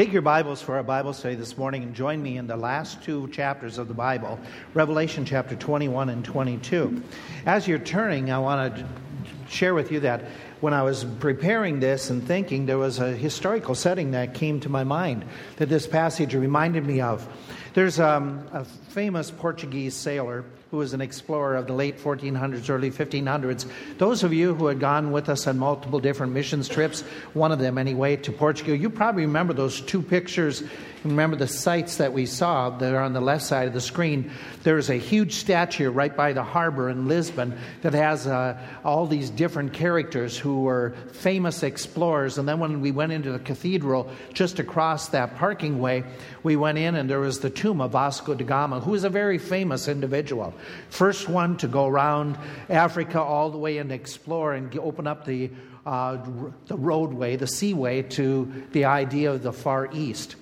Take your Bibles for our Bible study this morning and join me in the last two chapters of the Bible, Revelation chapter 21 and 22. As you're turning, I want to share with you that when I was preparing this and thinking, there was a historical setting that came to my mind that this passage reminded me of. There's um, a famous Portuguese sailor who was an explorer of the late 1400s, early 1500s. Those of you who had gone with us on multiple different missions trips, one of them anyway, to Portugal, you probably remember those two pictures. Remember the sites that we saw that are on the left side of the screen. There's a huge statue right by the harbor in Lisbon that has uh, all these different characters who were famous explorers. And then when we went into the cathedral just across that parking way, we went in and there was the tomb of Vasco da Gama, who was a very famous individual. First one to go around Africa all the way and explore and open up the, uh, the roadway, the seaway to the idea of the Far East.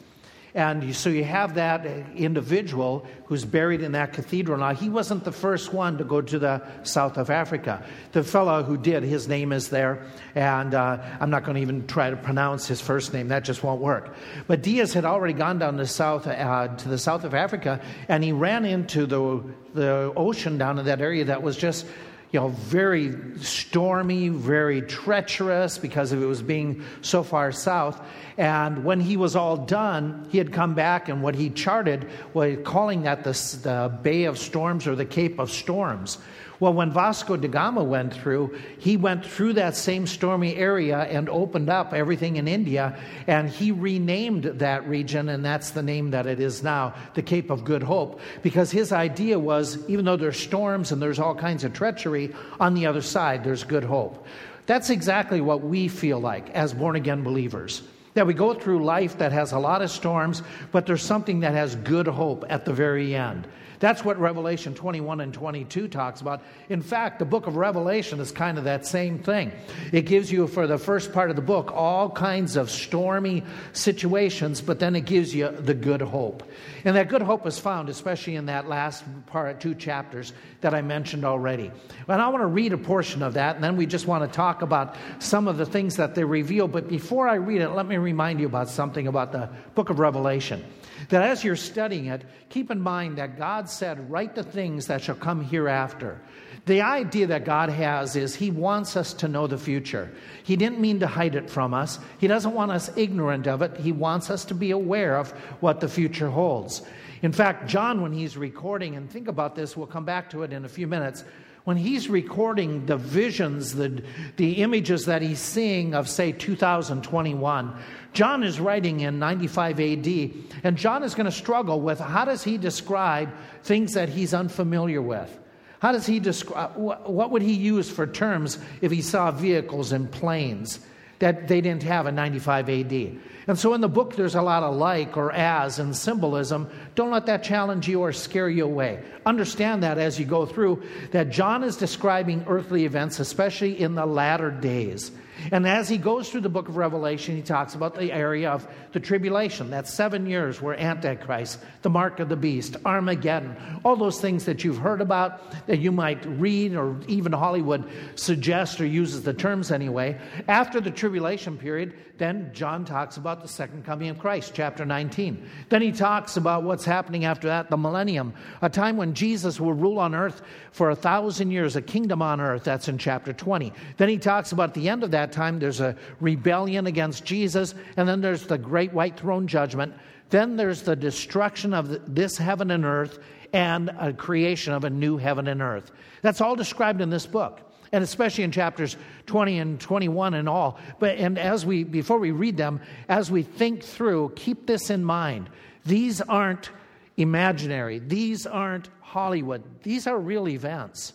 And so you have that individual who's buried in that cathedral. Now, he wasn't the first one to go to the south of Africa. The fellow who did, his name is there, and uh, I'm not going to even try to pronounce his first name. That just won't work. But Diaz had already gone down to, south, uh, to the south of Africa, and he ran into the, the ocean down in that area that was just you know, very stormy, very treacherous because of it was being so far south. And when he was all done, he had come back, and what he charted was calling that the, the Bay of Storms or the Cape of Storms. Well, when Vasco da Gama went through, he went through that same stormy area and opened up everything in India, and he renamed that region, and that's the name that it is now, the Cape of Good Hope, because his idea was even though there's storms and there's all kinds of treachery, on the other side, there's good hope. That's exactly what we feel like as born again believers. That we go through life that has a lot of storms, but there's something that has good hope at the very end. That's what Revelation 21 and 22 talks about. In fact, the book of Revelation is kind of that same thing. It gives you, for the first part of the book, all kinds of stormy situations, but then it gives you the good hope. And that good hope is found, especially in that last part, two chapters that I mentioned already. And I want to read a portion of that, and then we just want to talk about some of the things that they reveal. But before I read it, let me remind you about something about the book of Revelation that as you're studying it, keep in mind that God said, Write the things that shall come hereafter. The idea that God has is He wants us to know the future. He didn't mean to hide it from us, He doesn't want us ignorant of it. He wants us to be aware of what the future holds. In fact, John, when he's recording, and think about this, we'll come back to it in a few minutes when he's recording the visions, the, the images that he's seeing of, say, 2021, John is writing in 95 AD, and John is going to struggle with how does he describe things that he's unfamiliar with? How does he describe, what would he use for terms if he saw vehicles and planes that they didn't have in 95 AD? And so in the book, there's a lot of like or as and symbolism. Don't let that challenge you or scare you away. Understand that as you go through, that John is describing earthly events, especially in the latter days. And as he goes through the book of Revelation, he talks about the area of the tribulation. That's seven years where Antichrist, the mark of the beast, Armageddon, all those things that you've heard about that you might read or even Hollywood suggests or uses the terms anyway. After the tribulation period, then John talks about the second coming of Christ, chapter 19. Then he talks about what's happening after that, the millennium, a time when Jesus will rule on earth for a thousand years, a kingdom on earth. That's in chapter 20. Then he talks about the end of that time, there's a rebellion against Jesus, and then there's the great white throne judgment. Then there's the destruction of this heaven and earth and a creation of a new heaven and earth. That's all described in this book and especially in chapters 20 and 21 and all. But and as we before we read them as we think through keep this in mind. These aren't imaginary. These aren't hollywood. These are real events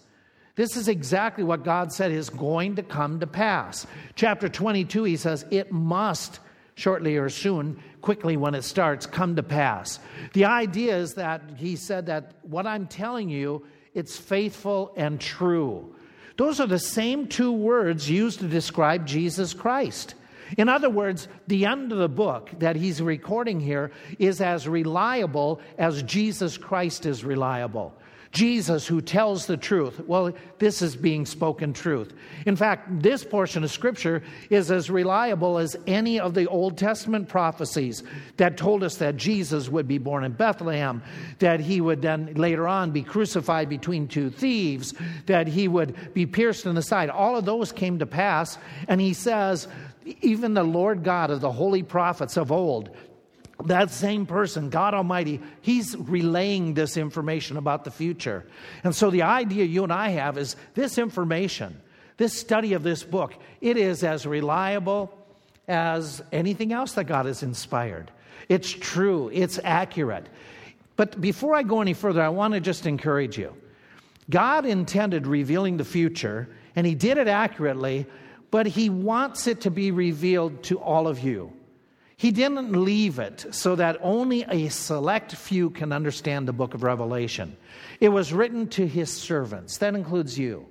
this is exactly what God said is going to come to pass. Chapter 22, he says, it must shortly or soon, quickly when it starts, come to pass. The idea is that he said that what I'm telling you, it's faithful and true. Those are the same two words used to describe Jesus Christ. In other words, the end of the book that he's recording here is as reliable as Jesus Christ is reliable. Jesus who tells the truth. Well, this is being spoken truth. In fact, this portion of Scripture is as reliable as any of the Old Testament prophecies that told us that Jesus would be born in Bethlehem, that he would then later on be crucified between two thieves, that he would be pierced in the side. All of those came to pass, and he says, even the Lord God of the holy prophets of old that same person, God Almighty, He's relaying this information about the future. And so the idea you and I have is this information, this study of this book, it is as reliable as anything else that God has inspired. It's true, it's accurate. But before I go any further, I want to just encourage you. God intended revealing the future, and He did it accurately, but He wants it to be revealed to all of you. He didn't leave it so that only a select few can understand the book of Revelation. It was written to his servants, that includes you.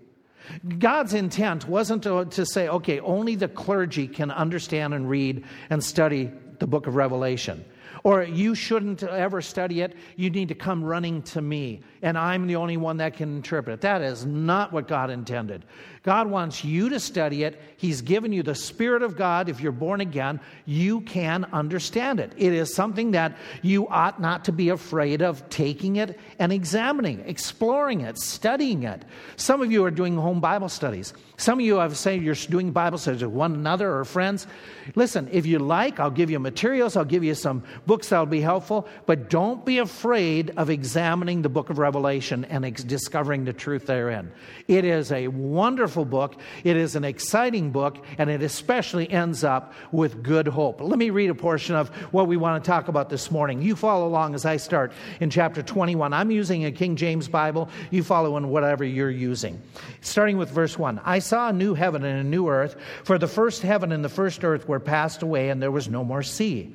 God's intent wasn't to, to, say, okay, only the clergy can understand and read and study the book of Revelation. Or you shouldn't ever study it. You need to come running to me, and I'm the only one that can interpret it. That is not what God intended. God wants you to study it. He's given you the Spirit of God. If you're born again, you can understand it. It is something that you ought not to be afraid of taking it and examining, exploring it, studying it. Some of you are doing home Bible studies. Some of you have said you're doing Bible studies with one another or friends. Listen, if you like, I'll give you materials, I'll give you some books that'll be helpful, but don't be afraid of examining the book of Revelation and ex- discovering the truth therein. It is a wonderful wonderful book. It is an exciting book, and it especially ends up with good hope. Let me read a portion of what we want to talk about this morning. You follow along as I start in chapter 21. I'm using a King James Bible. You follow in whatever you're using. Starting with verse 1 I saw a new heaven and a new earth, for the first heaven and the first earth were passed away, and there was no more sea.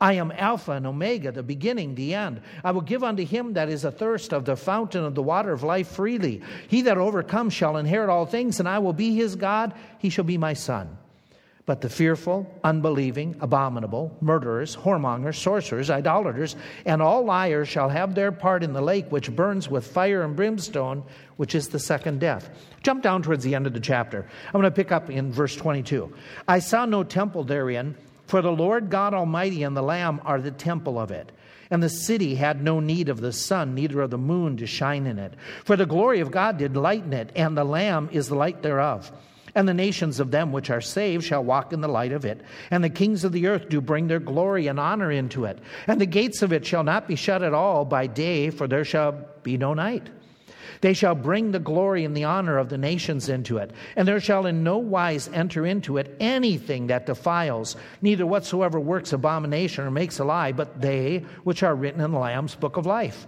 I am Alpha and Omega, the beginning, the end. I will give unto him that is athirst of the fountain of the water of life freely. He that overcomes shall inherit all things, and I will be his God. He shall be my son. But the fearful, unbelieving, abominable, murderers, whoremongers, sorcerers, idolaters, and all liars shall have their part in the lake which burns with fire and brimstone, which is the second death. Jump down towards the end of the chapter. I'm going to pick up in verse 22. I saw no temple therein for the Lord God Almighty and the Lamb are the temple of it. And the city had no need of the sun, neither of the moon to shine in it. For the glory of God did lighten it, and the Lamb is the light thereof. And the nations of them which are saved shall walk in the light of it. And the kings of the earth do bring their glory and honor into it. And the gates of it shall not be shut at all by day, for there shall be no night. They shall bring the glory and the honor of the nations into it, and there shall in no wise enter into it anything that defiles, neither whatsoever works abomination or makes a lie, but they which are written in the Lamb's book of life.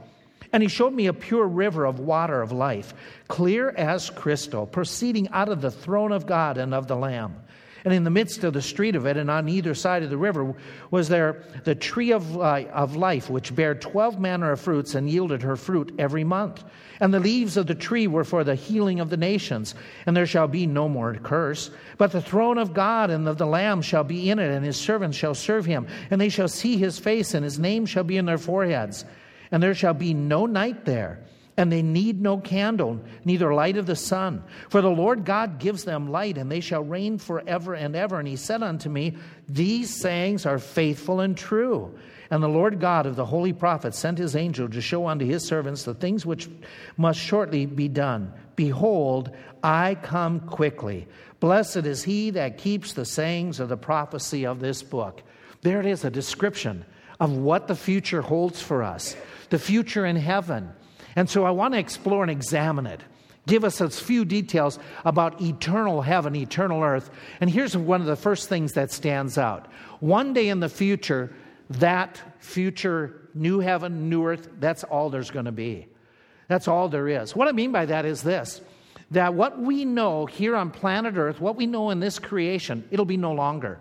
And he showed me a pure river of water of life, clear as crystal, proceeding out of the throne of God and of the Lamb. And in the midst of the street of it, and on either side of the river, was there the tree of, uh, of life, which bare twelve manner of fruits and yielded her fruit every month. And the leaves of the tree were for the healing of the nations. And there shall be no more curse. But the throne of God and of the Lamb shall be in it, and his servants shall serve him. And they shall see his face, and his name shall be in their foreheads. And there shall be no night there and they need no candle, neither light of the sun. For the Lord God gives them light, and they shall reign forever and ever. And he said unto me, These sayings are faithful and true. And the Lord God of the holy prophets sent his angel to show unto his servants the things which must shortly be done. Behold, I come quickly. Blessed is he that keeps the sayings of the prophecy of this book. There it is, a description of what the future holds for us, the future in heaven and so I want to explore and examine it. give us a few details about eternal heaven, eternal earth. And here's one of the first things that stands out. One day in the future, that future new heaven, new earth, that's all there's going to be. That's all there is. What I mean by that is this that what we know here on planet Earth, what we know in this creation, it'll be no longer.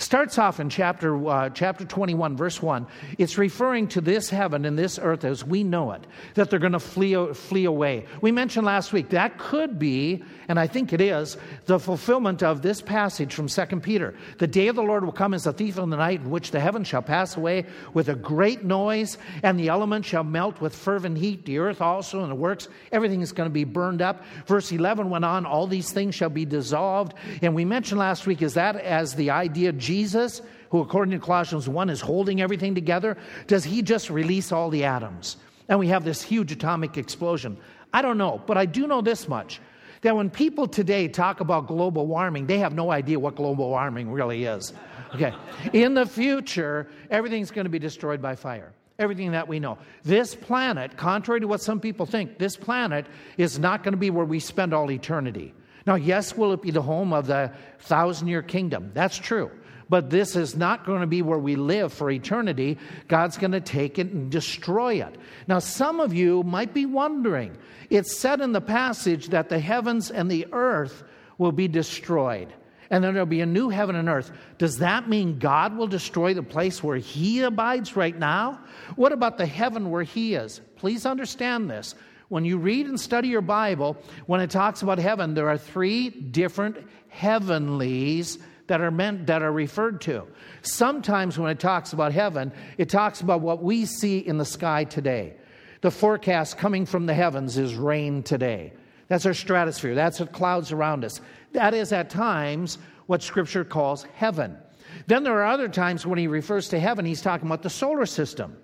Starts off in chapter, uh, chapter 21, verse 1. It's referring to this heaven and this earth as we know it, that they're going to flee, flee away. We mentioned last week that could be, and I think it is, the fulfillment of this passage from 2 Peter. The day of the Lord will come as a thief in the night, in which the heavens shall pass away with a great noise, and the elements shall melt with fervent heat. The earth also and the works, everything is going to be burned up. Verse 11 went on, all these things shall be dissolved. And we mentioned last week, is that as the idea Jesus, who according to Colossians 1 is holding everything together, does he just release all the atoms? And we have this huge atomic explosion. I don't know, but I do know this much that when people today talk about global warming, they have no idea what global warming really is. Okay. In the future, everything's going to be destroyed by fire. Everything that we know. This planet, contrary to what some people think, this planet is not going to be where we spend all eternity. Now, yes, will it be the home of the thousand year kingdom? That's true but this is not going to be where we live for eternity. God's going to take it and destroy it. Now, some of you might be wondering it's said in the passage that the heavens and the earth will be destroyed. And then there'll be a new heaven and earth. Does that mean God will destroy the place where He abides right now? What about the heaven where He is? Please understand this. When you read and study your Bible, when it talks about heaven, there are three different heavenlies that are meant that are referred to. Sometimes when it talks about heaven, it talks about what we see in the sky today. The forecast coming from the heavens is rain today. That's our stratosphere. That's the clouds around us. That is at times what scripture calls heaven. Then there are other times when he refers to heaven, he's talking about the solar system,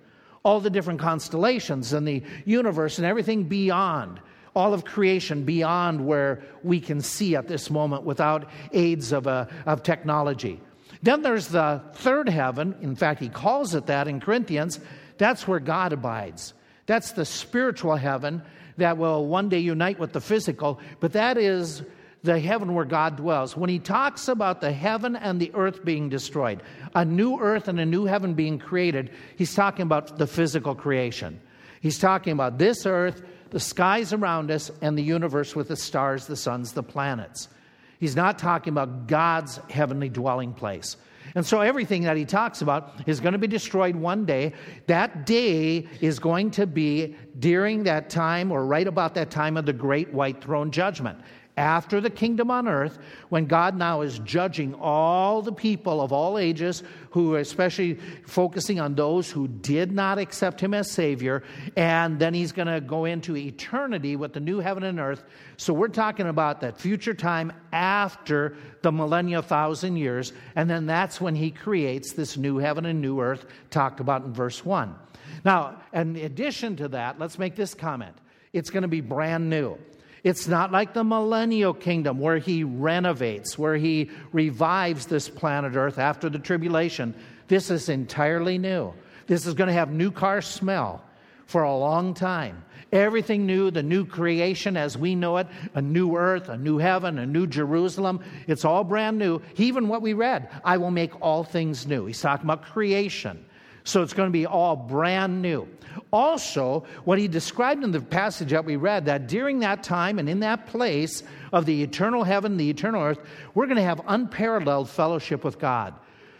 all the different constellations and the universe and everything beyond all of creation beyond where we can see at this moment without aids of, uh, of technology. Then there's the third heaven. In fact, he calls it that in Corinthians. That's where God abides. That's the spiritual heaven that will one day unite with the physical, but that is the heaven where God dwells. When he talks about the heaven and the earth being destroyed, a new earth and a new heaven being created, he's talking about the physical creation. He's talking about this earth the skies around us, and the universe with the stars, the suns, the planets. He's not talking about God's heavenly dwelling place. And so everything that he talks about is going to be destroyed one day. That day is going to be during that time or right about that time of the great white throne judgment after the kingdom on earth, when God now is judging all the people of all ages, who are especially focusing on those who did not accept Him as Savior, and then He's going to go into eternity with the new heaven and earth. So we're talking about that future time after the millennia, thousand years, and then that's when He creates this new heaven and new earth, talked about in verse 1. Now, in addition to that, let's make this comment it's going to be brand new. It's not like the millennial kingdom where he renovates, where he revives this planet Earth after the tribulation. This is entirely new. This is going to have new car smell for a long time. Everything new, the new creation as we know it, a new earth, a new heaven, a new Jerusalem. It's all brand new. Even what we read, I will make all things new. He's talking about creation. So it's going to be all brand new. Also, what he described in the passage that we read, that during that time and in that place of the eternal heaven, the eternal earth, we're going to have unparalleled fellowship with God.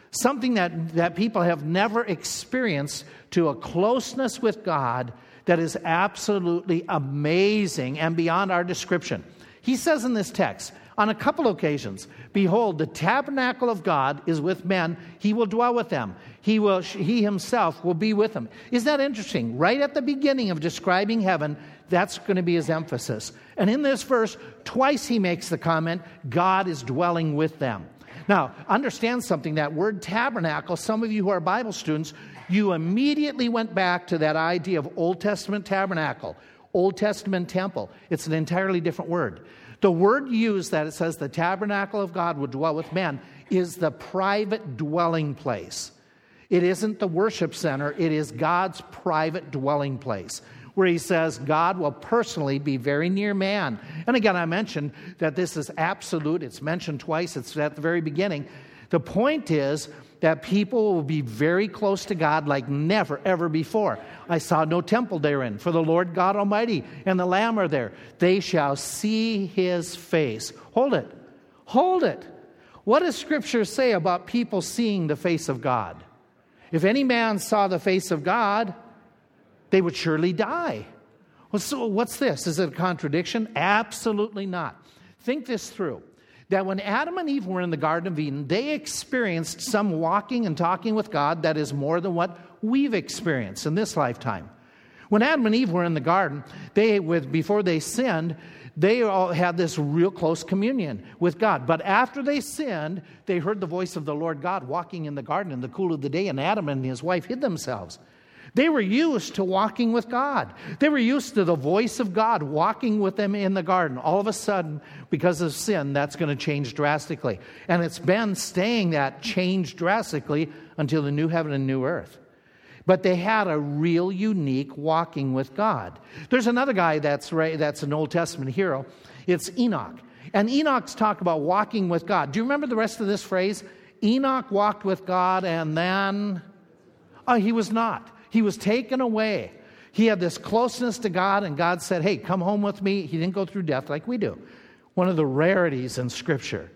Something that, that people have never experienced to a closeness with God that is absolutely amazing and beyond our description. He says in this text, on a couple occasions, Behold, the tabernacle of God is with men. He will dwell with them. He, will, he himself will be with them. Is that interesting? Right at the beginning of describing heaven, that's going to be his emphasis. And in this verse, twice he makes the comment, God is dwelling with them. Now, understand something that word tabernacle, some of you who are Bible students, you immediately went back to that idea of Old Testament tabernacle, Old Testament temple. It's an entirely different word. The word used that it says the tabernacle of God would dwell with men is the private dwelling place. It isn't the worship center, it is God's private dwelling place. where he says God will personally be very near man. And again, I mentioned that this is absolute, it's mentioned twice, it's at the very beginning. The point is that people will be very close to God like never, ever before. I saw no temple therein, for the Lord God Almighty and the Lamb are there. They shall see his face. Hold it. Hold it. What does Scripture say about people seeing the face of God? If any man saw the face of God, they would surely die. Well, so what's this? Is it a contradiction? Absolutely not. Think this through that when Adam and Eve were in the Garden of Eden, they experienced some walking and talking with God that is more than what we've experienced in this lifetime. When Adam and Eve were in the garden, they, with, before they sinned, they all had this real close communion with God. But after they sinned, they heard the voice of the Lord God walking in the garden in the cool of the day, and Adam and his wife hid themselves. They were used to walking with God. They were used to the voice of God walking with them in the garden. All of a sudden, because of sin, that's going to change drastically. And it's been staying that change drastically until the new heaven and new earth. But they had a real unique walking with God. There's another guy that's, that's an Old Testament hero. It's Enoch. And Enoch's talk about walking with God. Do you remember the rest of this phrase? Enoch walked with God and then oh, he was not. He was taken away. He had this closeness to God, and God said, Hey, come home with me. He didn't go through death like we do. One of the rarities in Scripture.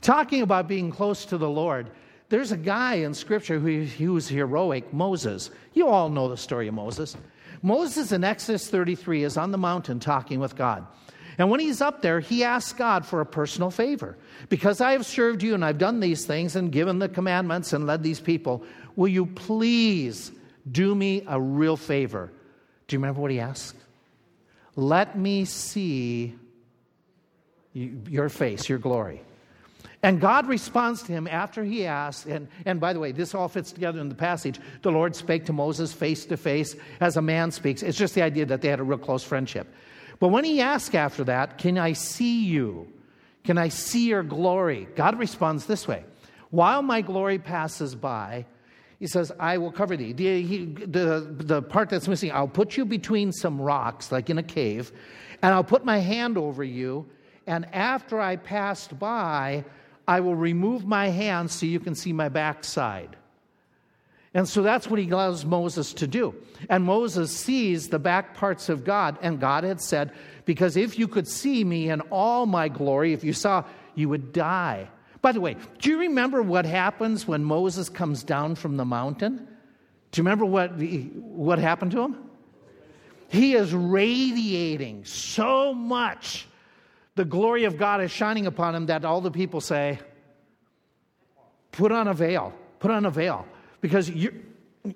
Talking about being close to the Lord, there's a guy in Scripture who, was heroic, Moses. You all know the story of Moses. Moses in Exodus 33 is on the mountain talking with God. And when he's up there, he asks God for a personal favor. Because I have served you and I've done these things and given the commandments and led these people, will you please do me a real favor. Do you remember what he asked? Let me see your face, your glory. And God responds to him after he asks, and, and by the way, this all fits together in the passage. The Lord spake to Moses face to face as a man speaks. It's just the idea that they had a real close friendship. But when he asks after that, Can I see you? Can I see your glory? God responds this way While my glory passes by, he says, I will cover thee. The, he, the, the part that's missing, I'll put you between some rocks, like in a cave, and I'll put my hand over you. And after I passed by, I will remove my hands so you can see my backside. And so that's what he allows Moses to do. And Moses sees the back parts of God. And God had said, Because if you could see me in all my glory, if you saw, you would die. By the way, do you remember what happens when Moses comes down from the mountain? Do you remember what, what happened to him? He is radiating so much. The glory of God is shining upon him that all the people say, Put on a veil, put on a veil, because you're,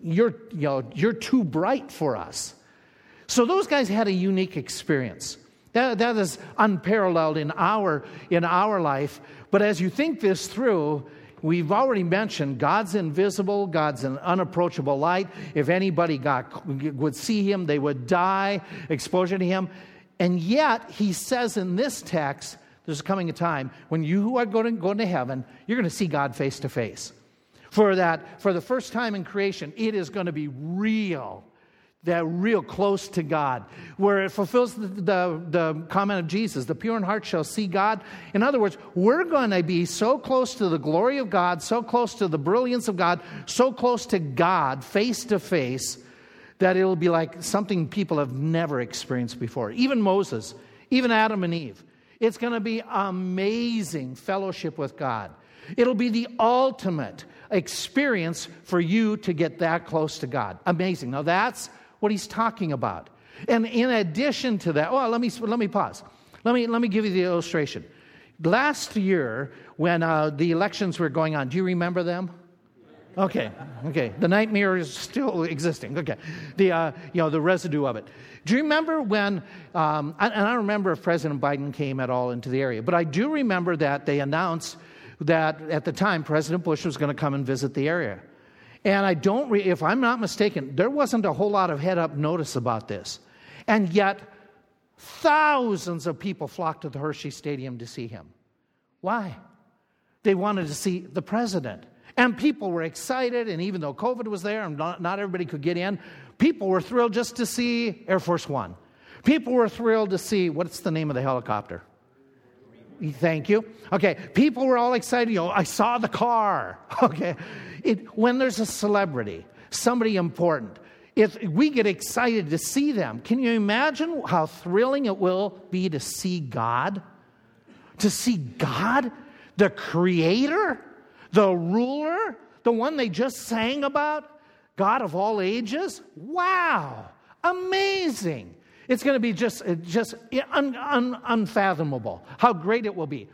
you're, you know, you're too bright for us. So those guys had a unique experience. That, that is unparalleled in our, in our life. But as you think this through, we've already mentioned God's invisible, God's an unapproachable light. If anybody got, would see him, they would die, exposure to him. And yet, he says in this text, there's coming a time when you who are going to heaven, you're going to see God face to face. For that, for the first time in creation, it is going to be real they're real close to God, where it fulfills the, the, the, comment of Jesus the pure in heart shall see God. In other words, we're going to be so close to the glory of God, so close to the brilliance of God, so close to God face to face, that it'll be like something people have never experienced before. Even Moses, even Adam and Eve. It's going to be amazing fellowship with God. It'll be the ultimate experience for you to get that close to God. Amazing. Now, that's what he's talking about. And in addition to that, well, let me, let me pause. Let me, let me give you the illustration. Last year, when uh, the elections were going on, do you remember them? Okay, okay. The nightmare is still existing. Okay, the uh, you know the residue of it. Do you remember when? Um, and I don't remember if President Biden came at all into the area, but I do remember that they announced that at the time President Bush was going to come and visit the area. And I don't, re- if I'm not mistaken, there wasn't a whole lot of head up notice about this. And yet, thousands of people flocked to the Hershey Stadium to see him. Why? They wanted to see the president. And people were excited, and even though COVID was there and not, not everybody could get in, People were thrilled just to see Air Force One. People were thrilled to see what's the name of the helicopter? Thank you. Okay, people were all excited. You know, I saw the car. Okay, it, when there's a celebrity, somebody important, if we get excited to see them, can you imagine how thrilling it will be to see God? To see God, the Creator, the Ruler, the one they just sang about, God of all ages? Wow, amazing. It's going to be just, uh, just un, un, unfathomable how great it will be.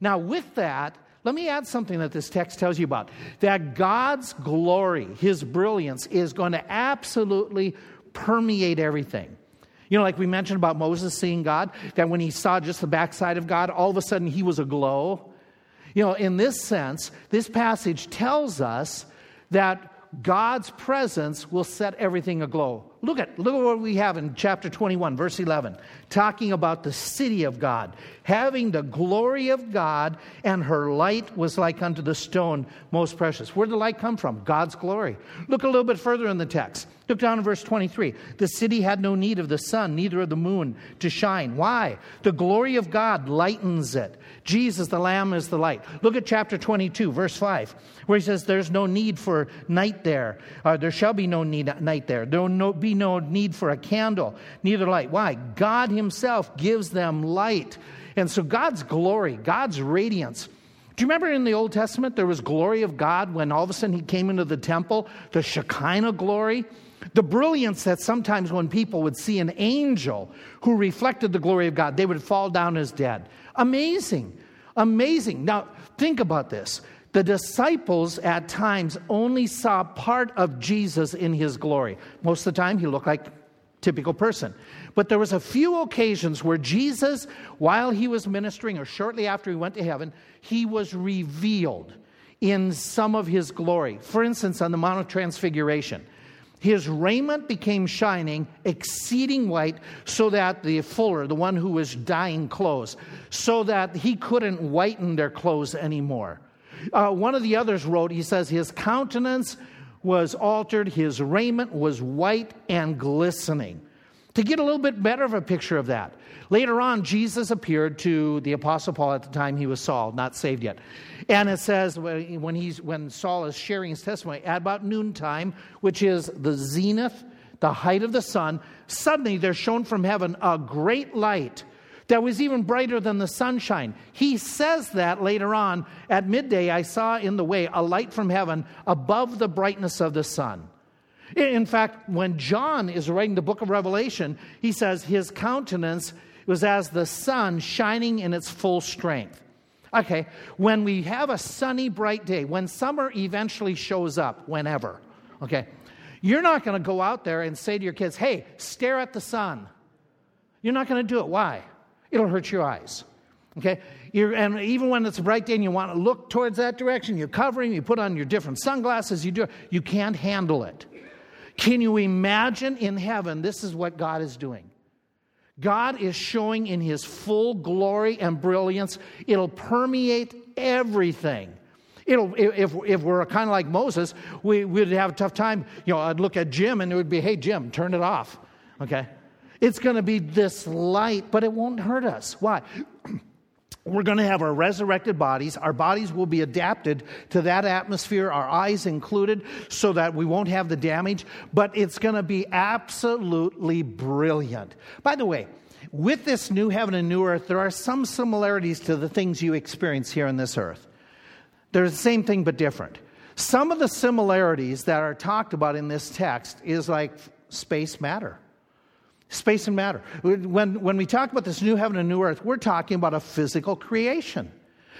Now, with that, let me add something that this text tells you about that God's glory, His brilliance, is going to absolutely permeate everything. You know, like we mentioned about Moses seeing God, that when he saw just the backside of God, all of a sudden he was aglow. You know, in this sense, this passage tells us that God's presence will set everything aglow. Look at, look at what we have in chapter 21, verse 11, talking about the city of God, having the glory of God, and her light was like unto the stone most precious. Where did the light come from? God's glory. Look a little bit further in the text. Look down in verse 23. The city had no need of the sun, neither of the moon to shine. Why? The glory of God lightens it. Jesus, the Lamb, is the light. Look at chapter 22, verse 5, where he says, There's no need for night there. Uh, there shall be no need, night there. There will no, be no need for a candle, neither light. Why? God Himself gives them light. And so God's glory, God's radiance. Do you remember in the Old Testament there was glory of God when all of a sudden He came into the temple, the Shekinah glory? The brilliance that sometimes when people would see an angel who reflected the glory of God, they would fall down as dead. Amazing. Amazing. Now, think about this. The disciples at times only saw part of Jesus in his glory. Most of the time, he looked like typical person. But there was a few occasions where Jesus, while he was ministering or shortly after he went to heaven, he was revealed in some of his glory. For instance, on the Mount of Transfiguration. His raiment became shining, exceeding white, so that the fuller, the one who was dyeing clothes, so that he couldn't whiten their clothes anymore. Uh, one of the others wrote, he says, His countenance was altered, his raiment was white and glistening. To get a little bit better of a picture of that, later on, Jesus appeared to the Apostle Paul at the time he was Saul, not saved yet. And it says when, he's, when Saul is sharing his testimony at about noontime, which is the zenith, the height of the sun, suddenly there's shown from heaven a great light that was even brighter than the sunshine. He says that later on at midday, I saw in the way a light from heaven above the brightness of the sun. In fact, when John is writing the book of Revelation, he says his countenance was as the sun shining in its full strength. Okay, when we have a sunny, bright day, when summer eventually shows up, whenever, okay, you're not going to go out there and say to your kids, hey, stare at the sun. You're not going to do it. Why? It'll hurt your eyes. Okay? You're, and even when it's a bright day and you want to look towards that direction, you're covering, you put on your different sunglasses, you do, you can't handle it. Can you imagine in heaven, this is what God is doing? God is showing in his full glory and brilliance. It'll permeate everything. It'll, if, if we're kind of like Moses, we, would have a tough time. You know, I'd look at Jim and it would be, hey, Jim, turn it off. Okay? It's going to be this light, but it won't hurt us. Why? We're going to have our resurrected bodies. Our bodies will be adapted to that atmosphere, our eyes included, so that we won't have the damage. But it's going to be absolutely brilliant. By the way, with this new heaven and new earth, there are some similarities to the things you experience here on this earth. They're the same thing but different. Some of the similarities that are talked about in this text is like space matter. Space and matter. When, when we talk about this new heaven and new earth, we're talking about a physical creation.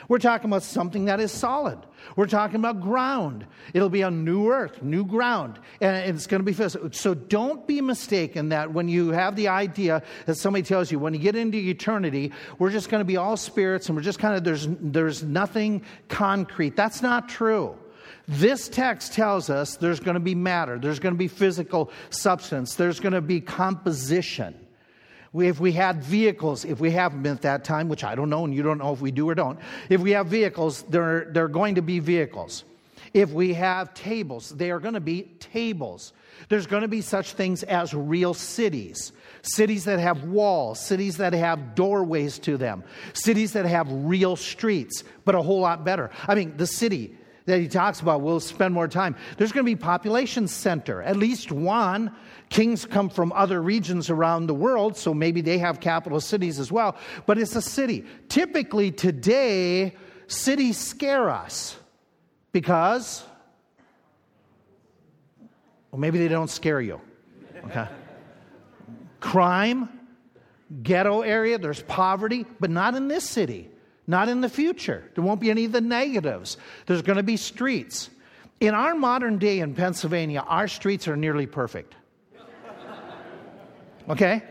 We're talking about something that is solid. We're talking about ground. It'll be a new earth, new ground, and it's going to be physical. So don't be mistaken that when you have the idea that somebody tells you, when you get into eternity, we're just going to be all spirits and we're just kind of, there's, there's nothing concrete. That's not true. This text tells us there's going to be matter, there's going to be physical substance, there's going to be composition. If we had vehicles, if we have them at that time, which I don't know, and you don't know if we do or don't, if we have vehicles, there, there are going to be vehicles. if we have tables, they are going to be tables. There's going to be such things as real cities. Cities that have walls, cities that have doorways to them, cities that have real streets, but a whole lot better. I mean, the city that he talks about, we'll spend more time. There's going to be population center, at least one. Kings come from other regions around the world, so maybe they have capital cities as well, but it's a city. Typically today, cities scare us because well, maybe they don't scare you. Okay. Crime, ghetto area, there's poverty, but not in this city, not in the future. There won't be any of the negatives. There's going to be streets. In our modern day in Pennsylvania, our streets are nearly perfect. Okay?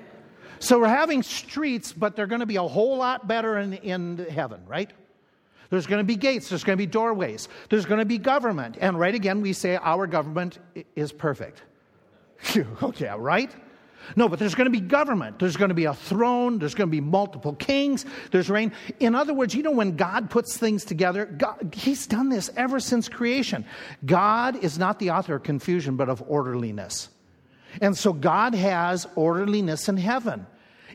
So we're having streets, but they're going to be a whole lot better in, in heaven, right? There's going to be gates, there's going to be doorways, there's going to be government. And right again, we say our government is perfect. okay, right? No, but there's going to be government. There's going to be a throne. There's going to be multiple kings. There's reign. In other words, you know, when God puts things together, God, He's done this ever since creation. God is not the author of confusion, but of orderliness. And so God has orderliness in heaven.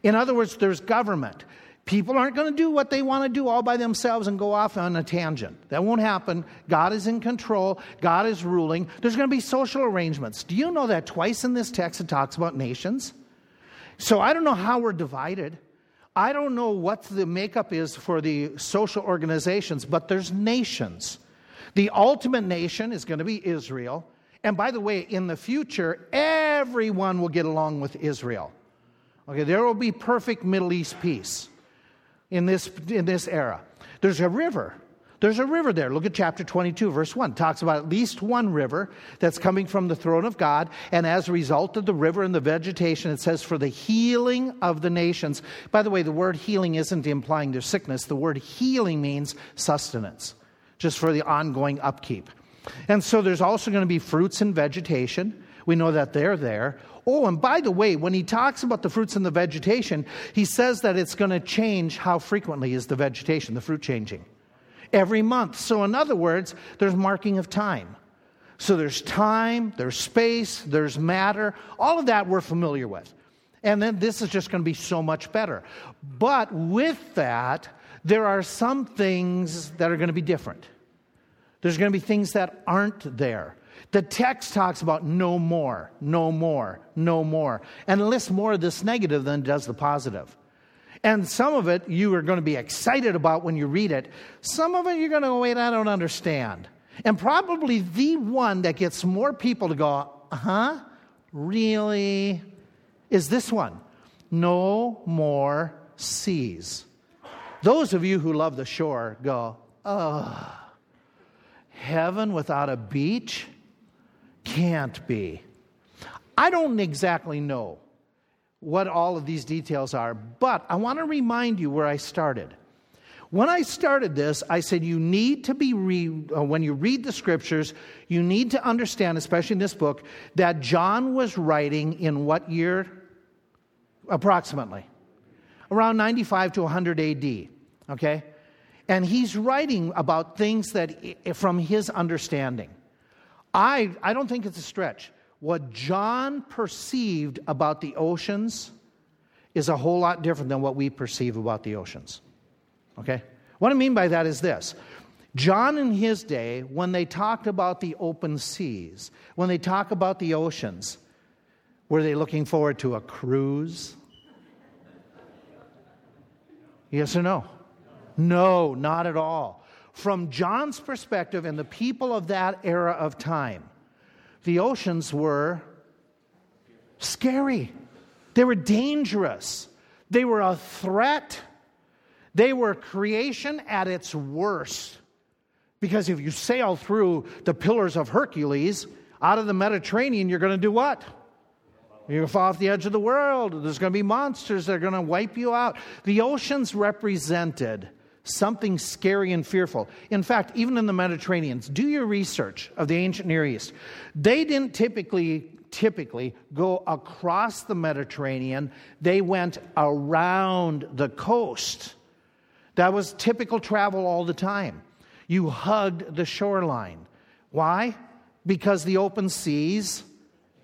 In other words, there's government. People aren't going to do what they want to do all by themselves and go off on a tangent. That won't happen. God is in control, God is ruling. There's going to be social arrangements. Do you know that twice in this text it talks about nations? So I don't know how we're divided. I don't know what the makeup is for the social organizations, but there's nations. The ultimate nation is going to be Israel. And by the way, in the future, everyone will get along with Israel. Okay, there will be perfect Middle East peace in this, in this era. There's a river. There's a river there. Look at chapter 22, verse 1. It talks about at least one river that's coming from the throne of God. And as a result of the river and the vegetation, it says, for the healing of the nations. By the way, the word healing isn't implying their sickness. The word healing means sustenance, just for the ongoing upkeep. And so there's also going to be fruits and vegetation. We know that they're there. Oh, and by the way, when he talks about the fruits and the vegetation, he says that it's going to change how frequently is the vegetation, the fruit changing. Every month. So, in other words, there's marking of time. So there's time, there's space, there's matter. All of that we're familiar with. And then this is just going to be so much better. But with that, there are some things that are going to be different. There's going to be things that aren't there. The text talks about no more, no more, no more, and lists more of this negative than does the positive. And some of it you are going to be excited about when you read it. Some of it you're going to go, wait, I don't understand. And probably the one that gets more people to go, uh huh? Really? Is this one. No more seas. Those of you who love the shore go, oh, heaven without a beach? Can't be. I don't exactly know what all of these details are, but I want to remind you where I started. When I started this, I said you need to be, re- uh, when you read the scriptures, you need to understand, especially in this book, that John was writing in what year? Approximately. Around 95 to 100 AD. Okay? And he's writing about things that, from his understanding. I, I don't think it's a stretch. What John perceived about the oceans is a whole lot different than what we perceive about the oceans. Okay? What I mean by that is this John in his day, when they talked about the open seas, when they talk about the oceans, were they looking forward to a cruise? Yes or no? No, not at all from John's perspective and the people of that era of time, the oceans were scary. They were dangerous. They were a threat. They were creation at its worst. Because if you sail through the pillars of Hercules out of the Mediterranean, you're going to do what? You're going to fall off the edge of the world. There's going to be monsters that are going to wipe you out. The oceans represented something scary and fearful. In fact, even in the Mediterranean, do your research of the ancient Near East. They didn't typically typically go across the Mediterranean, they went around the coast. That was typical travel all the time. You hugged the shoreline. Why? Because the open seas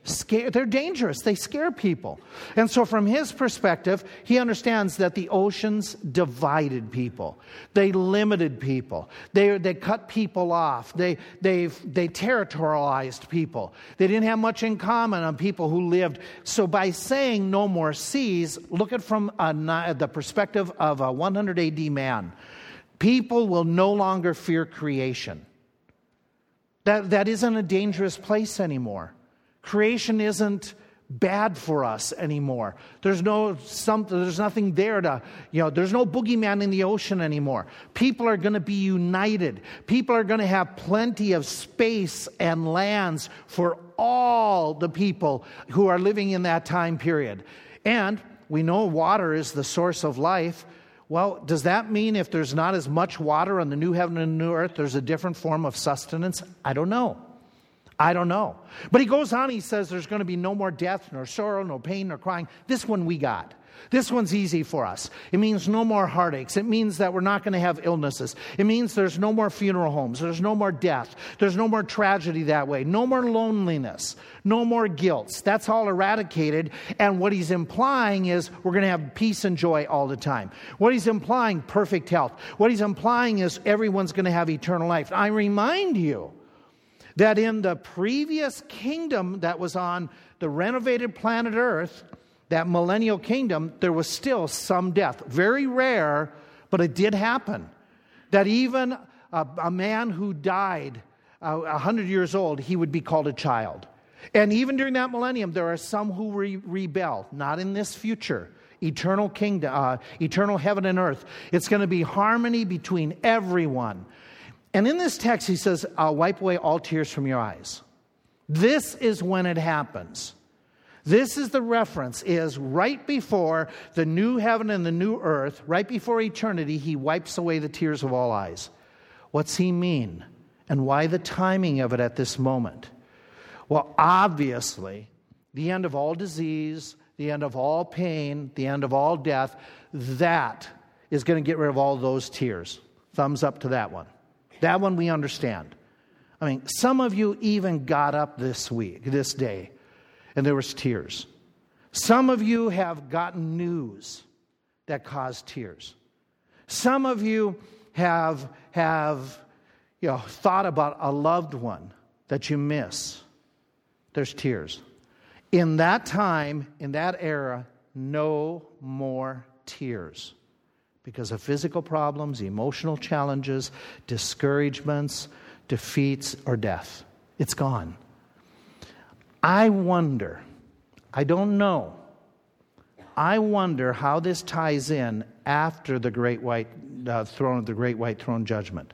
scare, they're dangerous. They scare people. And so, from his perspective, he understands that the oceans divided people. They limited people. They, they cut people off. They, they, they territorialized people. They didn't have much in common on people who lived. So, by saying no more seas, look at from a, the perspective of a 100 AD man. People will no longer fear creation. That, that isn't a dangerous place anymore. Creation isn't bad for us anymore. There's no something, there's nothing there to, you know, there's no boogeyman in the ocean anymore. People are going to be united. People are going to have plenty of space and lands for all the people who are living in that time period. And we know water is the source of life. Well, does that mean if there's not as much water on the new heaven and new earth, there's a different form of sustenance? I don't know. I don't know. But he goes on, he says there's going to be no more death, nor sorrow, no pain, nor crying. This one we got. This one's easy for us. It means no more heartaches. It means that we're not going to have illnesses. It means there's no more funeral homes. There's no more death. There's no more tragedy that way. No more loneliness. No more guilt. That's all eradicated. And what he's implying is we're going to have peace and joy all the time. What he's implying, perfect health. What he's implying is everyone's going to have eternal life. I remind you that in the previous kingdom that was on the renovated planet Earth, that millennial kingdom, there was still some death. Very rare, but it did happen. That even a, a man who died uh, a uh, hundred years old, he would be called a child. And even during that millennium, there are some who re- rebel, not in this future. Eternal kingdom, uh, eternal heaven and earth. It's going to be harmony between everyone. And in this text, he says, I'll wipe away all tears from your eyes. This is when it happens. This is the reference is right before the new heaven and the new earth, right before eternity, he wipes away the tears of all eyes. What's he mean? And why the timing of it at this moment? Well, obviously, the end of all disease, the end of all pain, the end of all death, that is going to get rid of all those tears. Thumbs up to that one. That one we understand. I mean, some of you even got up this week, this day, and there was tears. Some of you have gotten news that caused tears. Some of you have, have you know, thought about a loved one that you miss. There's tears. In that time, in that era, no more tears because of physical problems, emotional challenges, discouragements, defeats, or death. It's gone. I wonder, I don't know, I wonder how this ties in after the great white uh, throne of the great white throne judgment.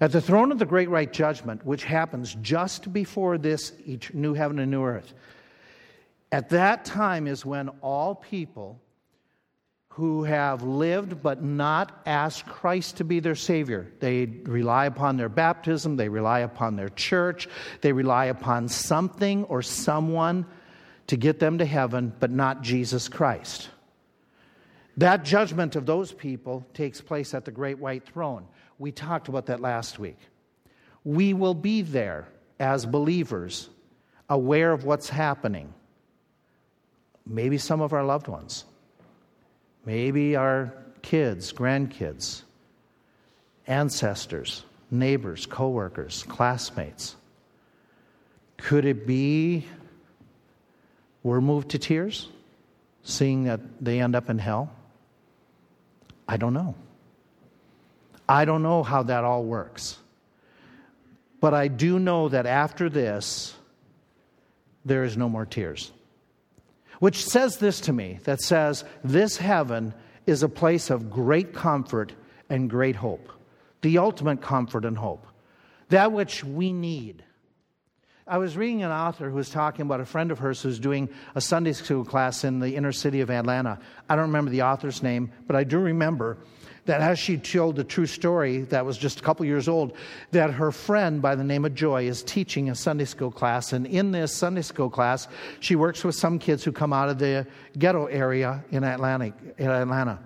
At the throne of the great white judgment, which happens just before this each new heaven and new earth, at that time is when all people who have lived but not asked Christ to be their Savior. They rely upon their baptism, they rely upon their church, they rely upon something or someone to get them to heaven, but not Jesus Christ. That judgment of those people takes place at the great white throne. We talked about that last week. We will be there as believers, aware of what's happening. Maybe some of our loved ones maybe our kids, grandkids, ancestors, neighbors, coworkers, classmates. Could it be we're moved to tears, seeing that they end up in hell? I don't know. I don't know how that all works. But I do know that after this, there is no more tears which says this to me that says, This heaven is a place of great comfort and great hope, the ultimate comfort and hope, that which we need. I was reading an author who was talking about a friend of hers who's doing a Sunday school class in the inner city of Atlanta. I don't remember the author's name, but I do remember that as she told the true story that was just a couple years old, that her friend by the name of Joy is teaching a Sunday school class. And in this Sunday school class, she works with some kids who come out of the ghetto area in Atlanta. In Atlanta.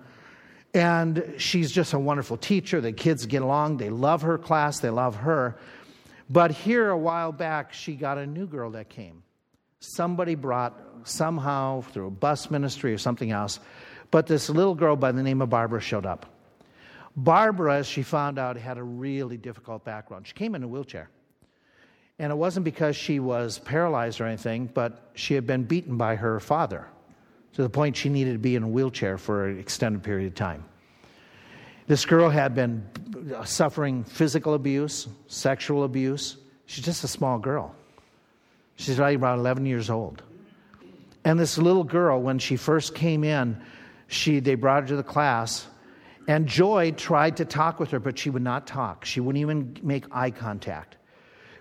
And she's just a wonderful teacher. The kids get along, they love her class, they love her. But here, a while back, she got a new girl that came. Somebody brought, somehow, through a bus ministry or something else, but this little girl by the name of Barbara showed up. Barbara, as she found out, had a really difficult background. She came in a wheelchair. And it wasn't because she was paralyzed or anything, but she had been beaten by her father to the point she needed to be in a wheelchair for an extended period of time. This girl had been suffering physical abuse, sexual abuse. She's just a small girl. She's right about 11 years old. And this little girl, when she first came in, she, they brought her to the class, and Joy tried to talk with her, but she would not talk. She wouldn't even make eye contact.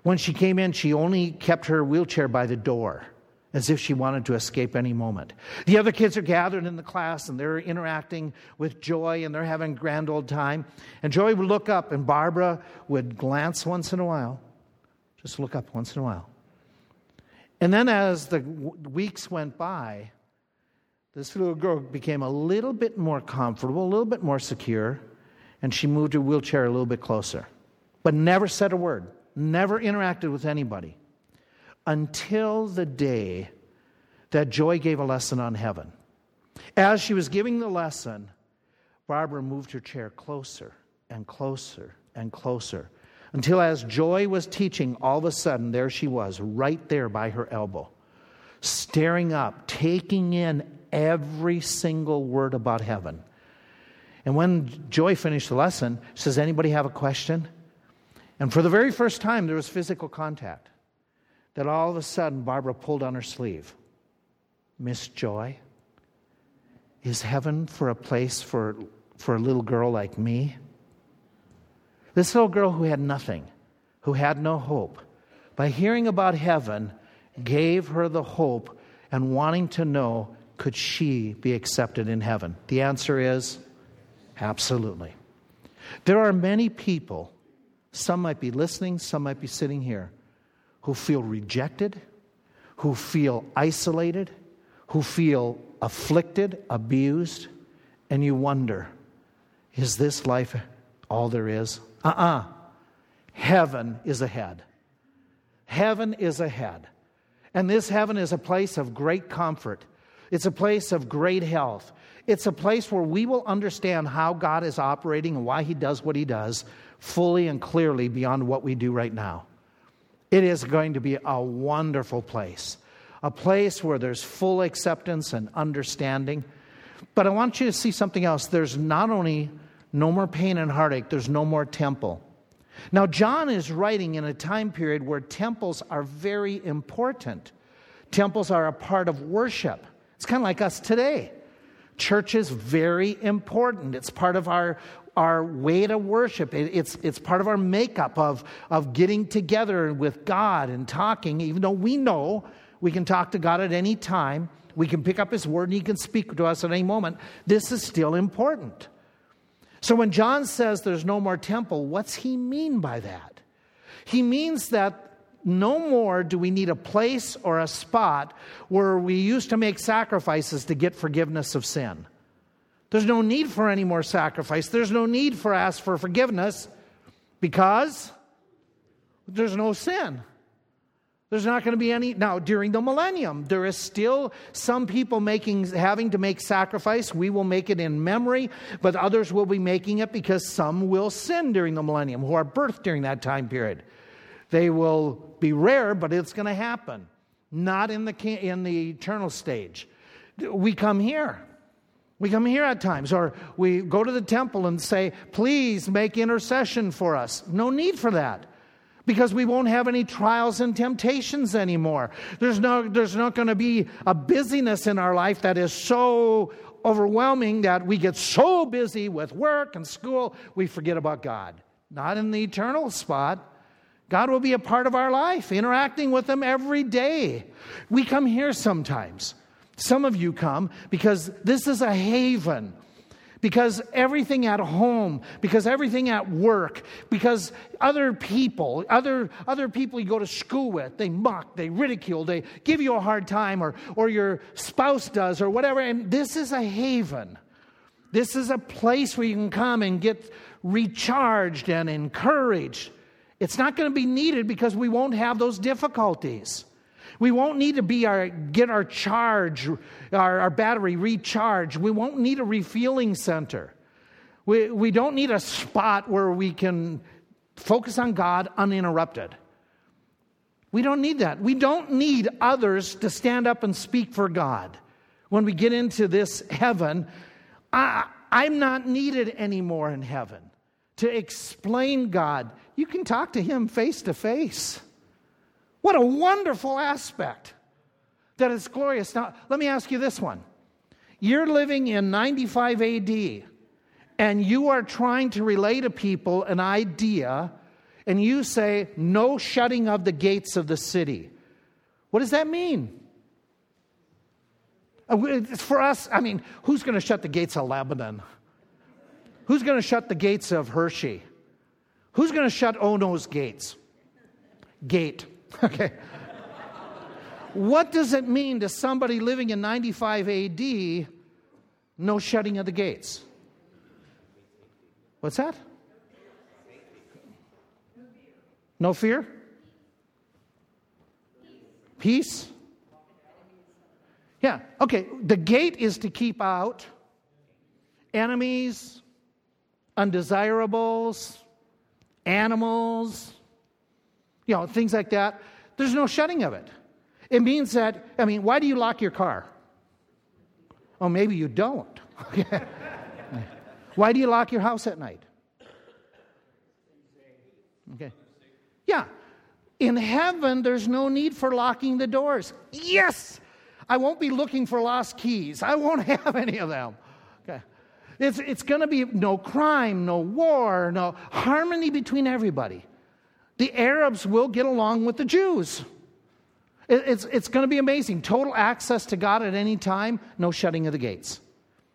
When she came in, she only kept her wheelchair by the door as if she wanted to escape any moment. The other kids are gathered in the class and they're interacting with Joy and they're having a grand old time. And Joy would look up and Barbara would glance once in a while, just look up once in a while. And then as the weeks went by, this little girl became a little bit more comfortable, a little bit more secure, and she moved her wheelchair a little bit closer, but never said a word, never interacted with anybody until the day that Joy gave a lesson on heaven. As she was giving the lesson, Barbara moved her chair closer and closer and closer until, as Joy was teaching, all of a sudden there she was, right there by her elbow, staring up, taking in every single word about heaven. And when Joy finished the lesson, she says, Anybody have a question? And for the very first time, there was physical contact that all of a sudden Barbara pulled on her sleeve. Miss Joy, is heaven for a place for, for a little girl like me? This little girl who had nothing, who had no hope, by hearing about heaven, gave her the hope and wanting to know could she be accepted in heaven? The answer is absolutely. There are many people, some might be listening, some might be sitting here, who feel rejected, who feel isolated, who feel afflicted, abused, and you wonder, is this life all there is? Uh uh-uh. uh Heaven is ahead. Heaven is ahead. And this heaven is a place of great comfort. It's a place of great health. It's a place where we will understand how God is operating and why He does what He does fully and clearly beyond what we do right now. It is going to be a wonderful place, a place where there's full acceptance and understanding. But I want you to see something else. There's not only no more pain and heartache, there's no more temple. Now, John is writing in a time period where temples are very important. Temples are a part of worship. It's kind of like us today. Church is very important. It's part of our our way to worship. it's, it's part of our makeup of, of getting together with God and talking, even though we know we can talk to God at any time. We can pick up His word and He can speak to us at any moment. This is still important. So when John says there's no more temple, what's he mean by that? He means that no more do we need a place or a spot where we used to make sacrifices to get forgiveness of sin. There's no need for any more sacrifice. There's no need for ask for forgiveness because there's no sin. There's not going to be any now during the millennium. There is still some people making having to make sacrifice. We will make it in memory, but others will be making it because some will sin during the millennium who are birthed during that time period. They will be rare, but it's going to happen. Not in the in the eternal stage. We come here. We come here at times, or we go to the temple and say, Please make intercession for us. No need for that because we won't have any trials and temptations anymore. There's, no, there's not going to be a busyness in our life that is so overwhelming that we get so busy with work and school, we forget about God. Not in the eternal spot. God will be a part of our life, interacting with Him every day. We come here sometimes. Some of you come because this is a haven. Because everything at home, because everything at work, because other people, other, other people you go to school with, they mock, they ridicule, they give you a hard time, or, or your spouse does, or whatever. And this is a haven. This is a place where you can come and get recharged and encouraged. It's not going to be needed because we won't have those difficulties. We won't need to be our, get our charge, our, our battery recharged. We won't need a refueling center. We, we don't need a spot where we can focus on God uninterrupted. We don't need that. We don't need others to stand up and speak for God. When we get into this heaven, I, I'm not needed anymore in heaven to explain God. You can talk to Him face to face. What a wonderful aspect that is glorious. Now, let me ask you this one. You're living in 95 AD and you are trying to relay to people an idea, and you say, No shutting of the gates of the city. What does that mean? Uh, for us, I mean, who's going to shut the gates of Lebanon? Who's going to shut the gates of Hershey? Who's going to shut Ono's gates? Gate. Okay. what does it mean to somebody living in 95 AD, no shutting of the gates? What's that? No fear? Peace? Yeah, okay. The gate is to keep out enemies, undesirables, animals, you know, things like that. There's no shutting of it. It means that, I mean, why do you lock your car? Oh, maybe you don't. Why do you lock your house at night? Okay. Yeah. In heaven, there's no need for locking the doors. Yes! I won't be looking for lost keys. I won't have any of them. It's, it's going to be no crime, no war, no harmony between everybody. The Arabs will get along with the Jews. It, it's it's going to be amazing. Total access to God at any time, no shutting of the gates.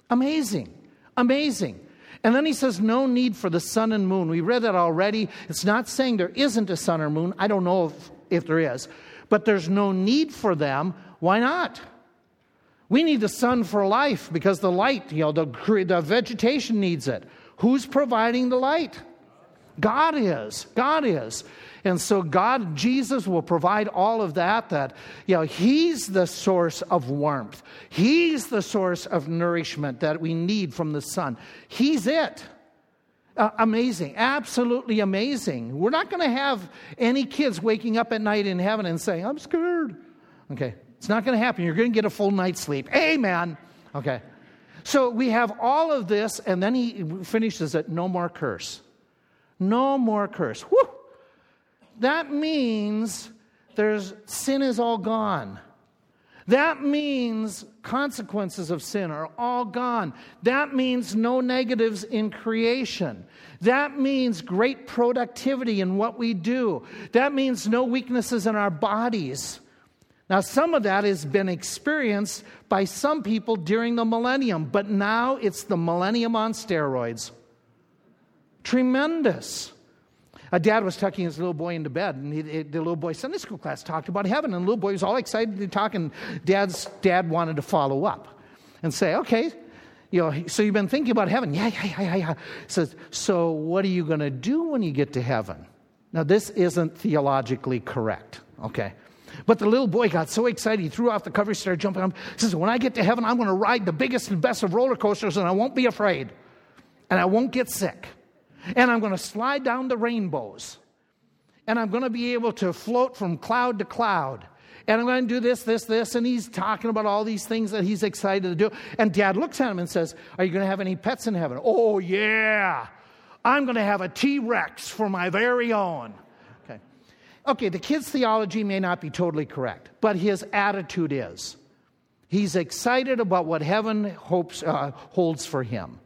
Amazing. Amazing. And then he says, no need for the sun and moon. We read that already. It's not saying there isn't a sun or moon. I don't know if, if there is. But there's no need for them. Why not? We need the sun for life because the light, you know, the, the vegetation needs it. Who's providing the light? God is. God is. And so God, Jesus will provide all of that, that, you know, He's the source of warmth. He's the source of nourishment that we need from the sun. He's it. Uh, amazing, absolutely amazing. We're not going to have any kids waking up at night in heaven and saying, I'm scared. Okay, it's not going to happen. You're going to get a full night's sleep. Amen. Okay. So we have all of this, and then he finishes it no more curse. No more curse. Whew that means there's sin is all gone. That means consequences of sin are all gone. That means no negatives in creation. That means great productivity in what we do. That means no weaknesses in our bodies. Now, some of that has been experienced by some people during the millennium, but now it's the millennium on steroids. Tremendous. A dad was tucking his little boy into bed, and he, the little boy Sunday school class talked about heaven, and the little boy was all excited to talk, and dad's dad wanted to follow up and say, "Okay, you know, so you've been thinking about heaven? Yeah, yeah, yeah, yeah." Says, "So what are you going to do when you get to heaven?" Now, this isn't theologically correct, okay? But the little boy got so excited, he threw off the cover, started jumping up. He says, When I get to heaven, I'm going to ride the biggest and best of roller coasters, and I won't be afraid, and I won't get sick and I'm going to slide down the rainbows. And I'm going to be able to float from cloud to cloud. And I'm going to do this, this, this. And he's talking about all these things that he's excited to do. And dad looks at him and says, Are you going to have any pets in heaven? Oh, yeah. I'm going to have a T Rex for my very own. Okay. The kid's theology may not be totally correct, but his attitude is. He's excited about what heaven hopes, uh, holds for him.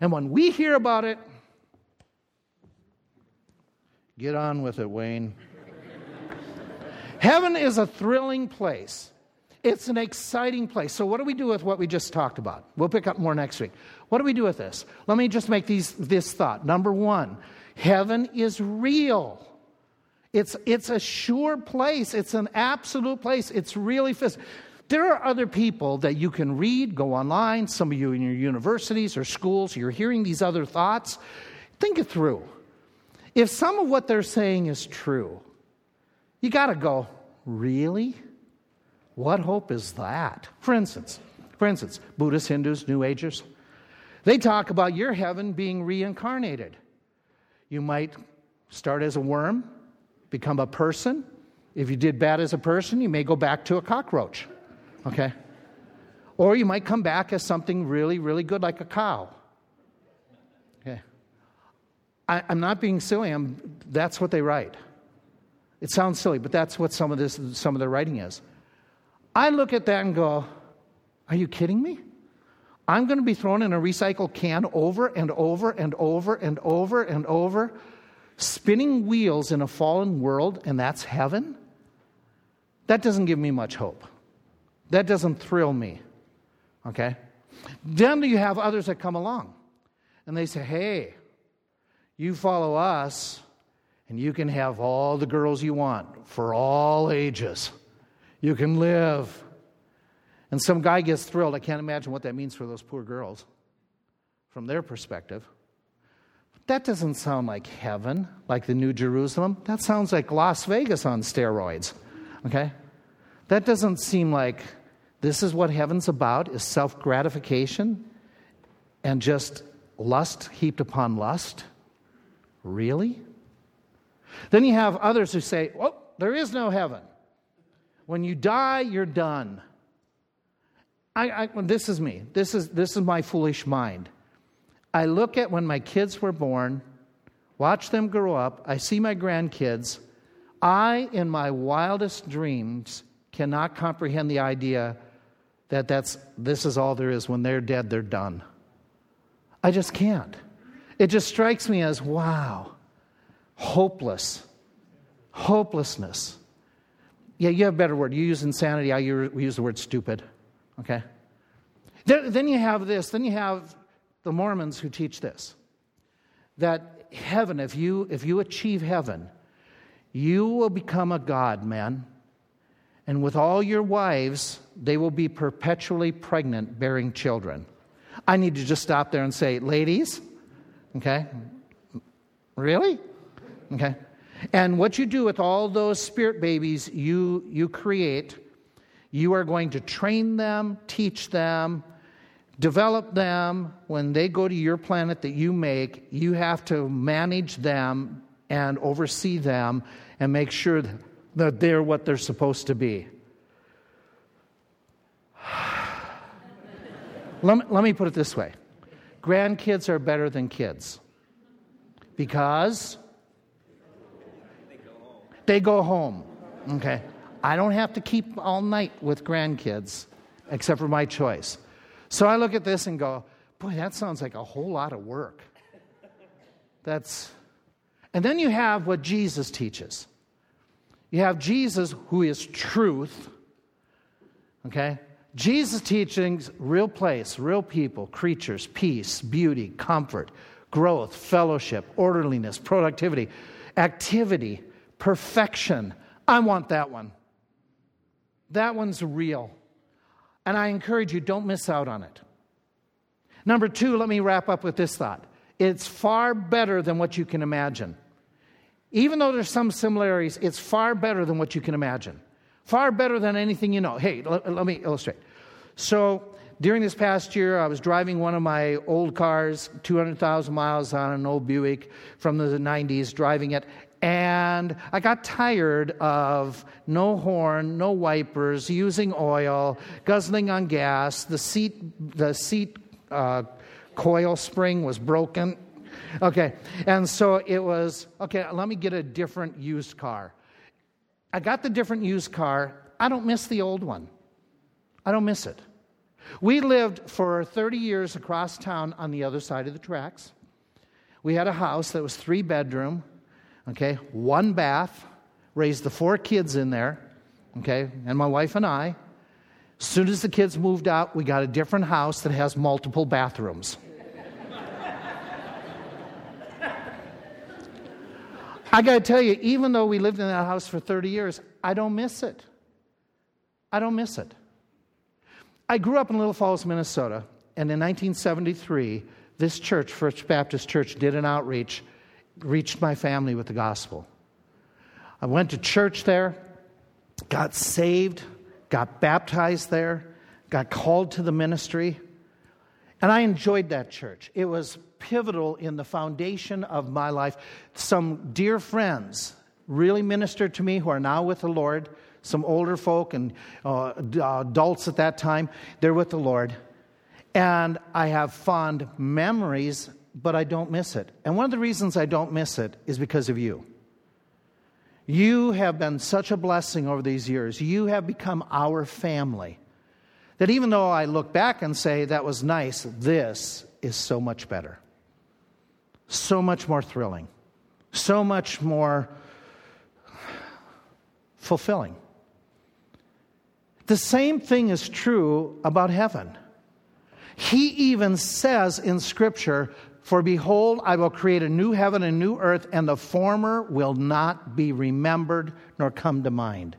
And when we hear about it, Get on with it, Wayne. Heaven is a thrilling place. It's an exciting place. So, what do we do with what we just talked about? We'll pick up more next week. What do we do with this? Let me just make these, this thought. Number one, heaven is real. It's, it's a sure place. It's an absolute place. It's really. There are other people that you can read, go online, some of you in your universities or schools, you're hearing these other thoughts. Think it through. if some of what they're saying is true, you got to go, really? What hope is that? For instance, for instance, Buddhists, Hindus, New Agers, they talk about your heaven being reincarnated. You might start as a worm, become a person. If you did bad as a person, you may go back to a cockroach. Okay? Or you might come back as something really, really good, like a cow. Okay. I, am not being silly. I'm, that's what they write. It sounds silly, but that's what some of this, some of their writing is. I look at that and go, "Are you kidding me? I'm going to be thrown in a recycle can over and over and over and over and over, spinning wheels in a fallen world, and that's heaven? That doesn't give me much hope. That doesn't thrill me. Okay? Then you have others that come along and they say, hey, you follow us and you can have all the girls you want for all ages. You can live. And some guy gets thrilled. I can't imagine what that means for those poor girls from their perspective. That doesn't sound like heaven, like the New Jerusalem. That sounds like Las Vegas on steroids. Okay? That doesn't seem like this is what heaven's about is self-gratification and just lust heaped upon lust. Really? Then you have others who say, "Oh, there is no heaven. When you die, you're done." I, I, this is me. This is, this is my foolish mind. I look at when my kids were born, watch them grow up, I see my grandkids. I, in my wildest dreams, cannot comprehend the idea that that's, this is all there is. When they're dead, they're done. I just can't. It just strikes me as wow, hopeless, hopelessness. Yeah, you have a better word. You use insanity, I use the word stupid. Okay? Then you have this, then you have the Mormons who teach this that heaven, if you, if you achieve heaven, you will become a god, man. And with all your wives, they will be perpetually pregnant, bearing children. I need to just stop there and say, ladies, okay? Really? Okay. And what you do with all those spirit babies you, you create, you are going to train them, teach them, develop them. When they go to your planet that you make, you have to manage them and oversee them and make sure that they're what they're supposed to be. let, me, let me put it this way grandkids are better than kids because they go home. Okay. I don't have to keep all night with grandkids except for my choice. So I look at this and go, boy, that sounds like a whole lot of work. That's. And then you have what Jesus teaches. You have Jesus, who is truth. Okay? Jesus' teachings, real place, real people, creatures, peace, beauty, comfort, growth, fellowship, orderliness, productivity, activity, perfection. I want that one. That one's real. And I encourage you, don't miss out on it. Number two, let me wrap up with this thought it's far better than what you can imagine. Even though there's some similarities, it's far better than what you can imagine. Far better than anything you know. Hey, let, let me illustrate. So, during this past year, I was driving one of my old cars, 200,000 miles on an old Buick from the 90s, driving it, and I got tired of no horn, no wipers, using oil, guzzling on gas. The seat, the seat uh, coil spring was broken. Okay, and so it was okay. Let me get a different used car. I got the different used car. I don't miss the old one. I don't miss it. We lived for 30 years across town on the other side of the tracks. We had a house that was three bedroom okay, one bath, raised the four kids in there, okay, and my wife and I. As soon as the kids moved out, we got a different house that has multiple bathrooms. I got to tell you, even though we lived in that house for 30 years, I don't miss it. I don't miss it. I grew up in Little Falls, Minnesota, and in 1973, this church, First Baptist Church, did an outreach reached my family with the gospel. I went to church there, got saved, got baptized there, got called to the ministry, and I enjoyed that church. It was pivotal in the foundation of my life. Some dear friends really ministered to me who are now with the Lord. Some older folk and uh, adults at that time, they're with the Lord. And I have fond memories, but I don't miss it. And one of the reasons I don't miss it is because of you. You have been such a blessing over these years. You have become our family. That even though I look back and say that was nice, this is so much better so much more thrilling, so much more fulfilling. The same thing is true about heaven. He even says in Scripture, For behold, I will create a new heaven and new earth, and the former will not be remembered nor come to mind.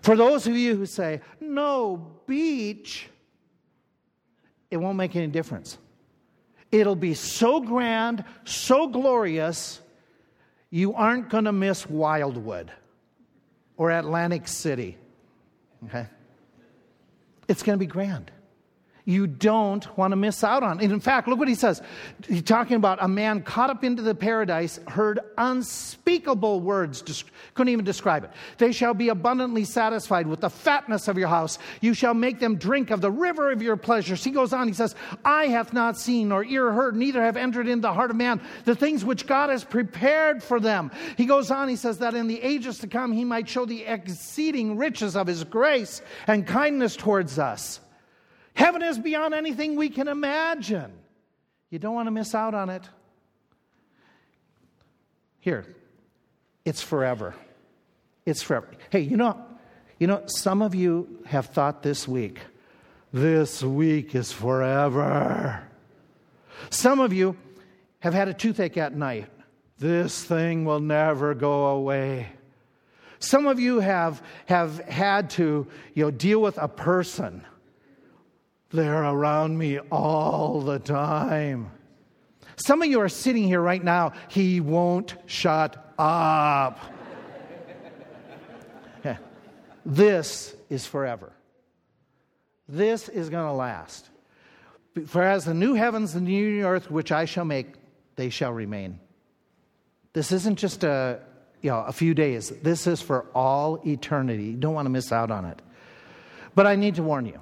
For those of you who say, No beach, it won't make any difference. It'll be so grand, so glorious, you aren't going to miss Wildwood or Atlantic City. Okay? It's going to be grand you don't want to miss out on. And in fact, look what he says. He's talking about a man caught up into the paradise, heard unspeakable words, couldn't even describe it. They shall be abundantly satisfied with the fatness of your house. You shall make them drink of the river of your pleasures. He goes on, he says, I hath not seen nor ear heard, neither have entered into the heart of man the things which God has prepared for them. He goes on, he says that in the ages to come he might show the exceeding riches of his grace and kindness towards us. Heaven is beyond anything we can imagine. You don't want to miss out on it. Here, it's forever. It's forever. Hey, you know, you know, some of you have thought this week, this week is forever. Some of you have had a toothache at night. This thing will never go away. Some of you have, have had to you know, deal with a person they're around me all the time. Some of you are sitting here right now, he won't shut up. This is forever. This is going to last. For as the new heavens and the new earth which I shall make, they shall remain. This isn't just a, you know, a few days. This is for all eternity. You don't want to miss out on it. But I need to warn you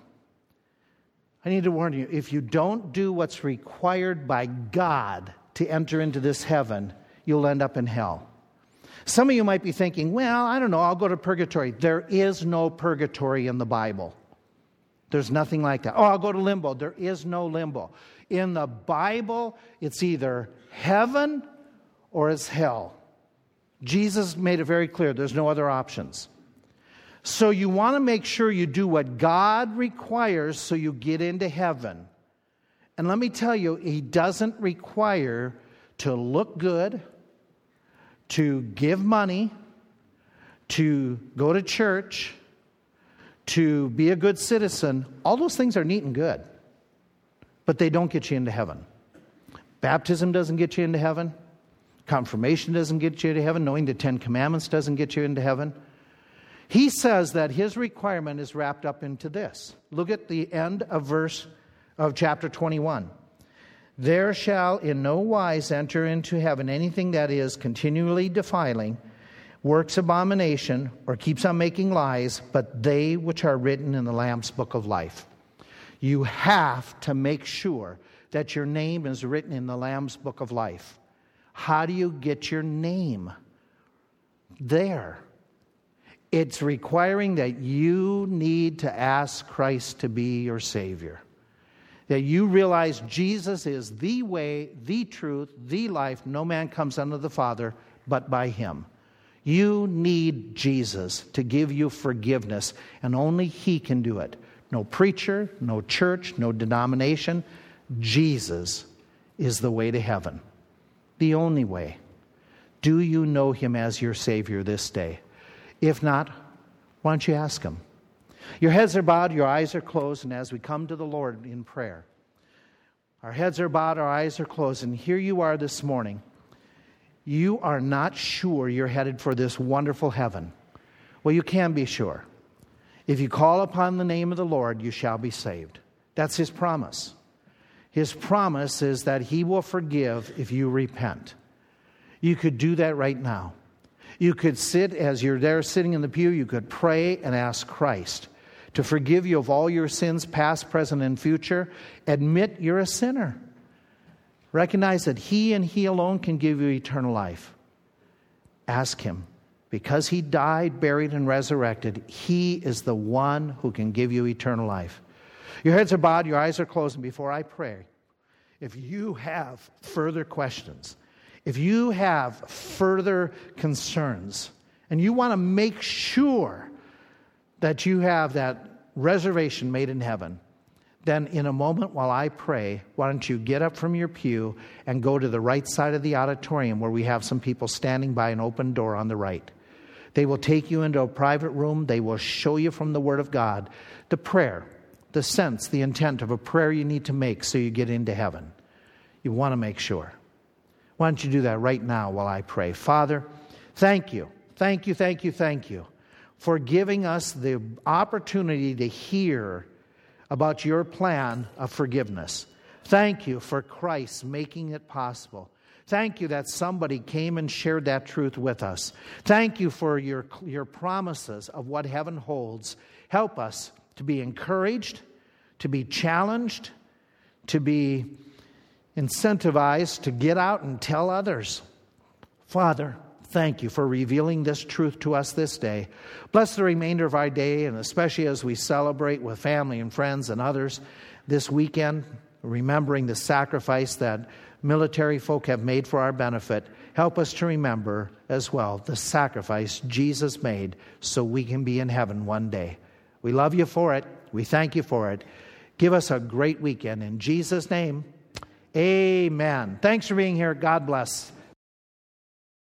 I need to warn you if you don't do what's required by God to enter into this heaven, you'll end up in hell. Some of you might be thinking, well, I don't know, I'll go to purgatory. There is no purgatory in the Bible. There's nothing like that. Oh, I'll go to limbo. There is no limbo. In the Bible, it's either heaven or it's hell. Jesus made it very clear there's no other options. So you want to make sure you do what God requires so you get into heaven. And let me tell you, He doesn't require to look good, to give money, to go to church, to be a good citizen. All those things are neat and good, but they don't get you into heaven. Baptism doesn't get you into heaven. Confirmation doesn't get you into heaven. Knowing the Ten Commandments doesn't get you into heaven. He says that his requirement is wrapped up into this. Look at the end of verse of chapter 21. There shall in no wise enter into heaven anything that is continually defiling, works abomination, or keeps on making lies, but they which are written in the Lamb's book of life. You have to make sure that your name is written in the Lamb's book of life. How do you get your name there? It's requiring that you need to ask Christ to be your Savior. That you realize Jesus is the way, the truth, the life. No man comes unto the Father but by Him. You need Jesus to give you forgiveness, and only He can do it. No preacher, no church, no denomination. Jesus is the way to heaven, the only way. Do you know Him as your Savior this day? If not, why don't you ask Him? Your heads are bowed, your eyes are closed, and as we come to the Lord in prayer, our heads are bowed, our eyes are closed, and here you are this morning. you are not sure you're headed for this wonderful heaven. Well, you can be sure. If you call upon the name of the Lord, you shall be saved. That's his promise. His promise is that he will forgive if you repent. You could do that right now. You could sit as you're there sitting in the pew, you could pray and ask Christ to forgive you of all your sins, past, present, and future. Admit you're a sinner. Recognize that He and He alone can give you eternal life. Ask Him. Because He died, buried, and resurrected, He is the one who can give you eternal life. Your heads are bowed, your eyes are closed, and before I pray, if you have further questions, if you have further concerns, and you want to make sure that you have that reservation made in heaven, then in a moment while I pray, why don't you get up from your pew and go to the right side of the auditorium where we have some people standing by an open door on the right. They will take you into a private room. They will show you from the Word of God the prayer, the sense, the intent of a prayer you need to make so you get into heaven. You want to make sure. Why don't you do that right now while I pray? Father, thank you. Thank you, thank you, thank you for giving us the opportunity to hear about your plan of forgiveness. Thank you for Christ making it possible. Thank you that somebody came and shared that truth with us. Thank you for your, your promises of what heaven holds. Help us to be encouraged, to be challenged, to be incentivized to get out and tell others. Father, thank you for revealing this truth to us this day. Bless the remainder of our day, and especially as we celebrate with family and friends and others this weekend, remembering the sacrifice that military folk have made for our benefit. Help us to remember as well the sacrifice Jesus made so we can be in heaven one day. We love you for it. We thank you for it. Give us a great weekend. In Jesus' name, Amen. Thanks for being here. God bless.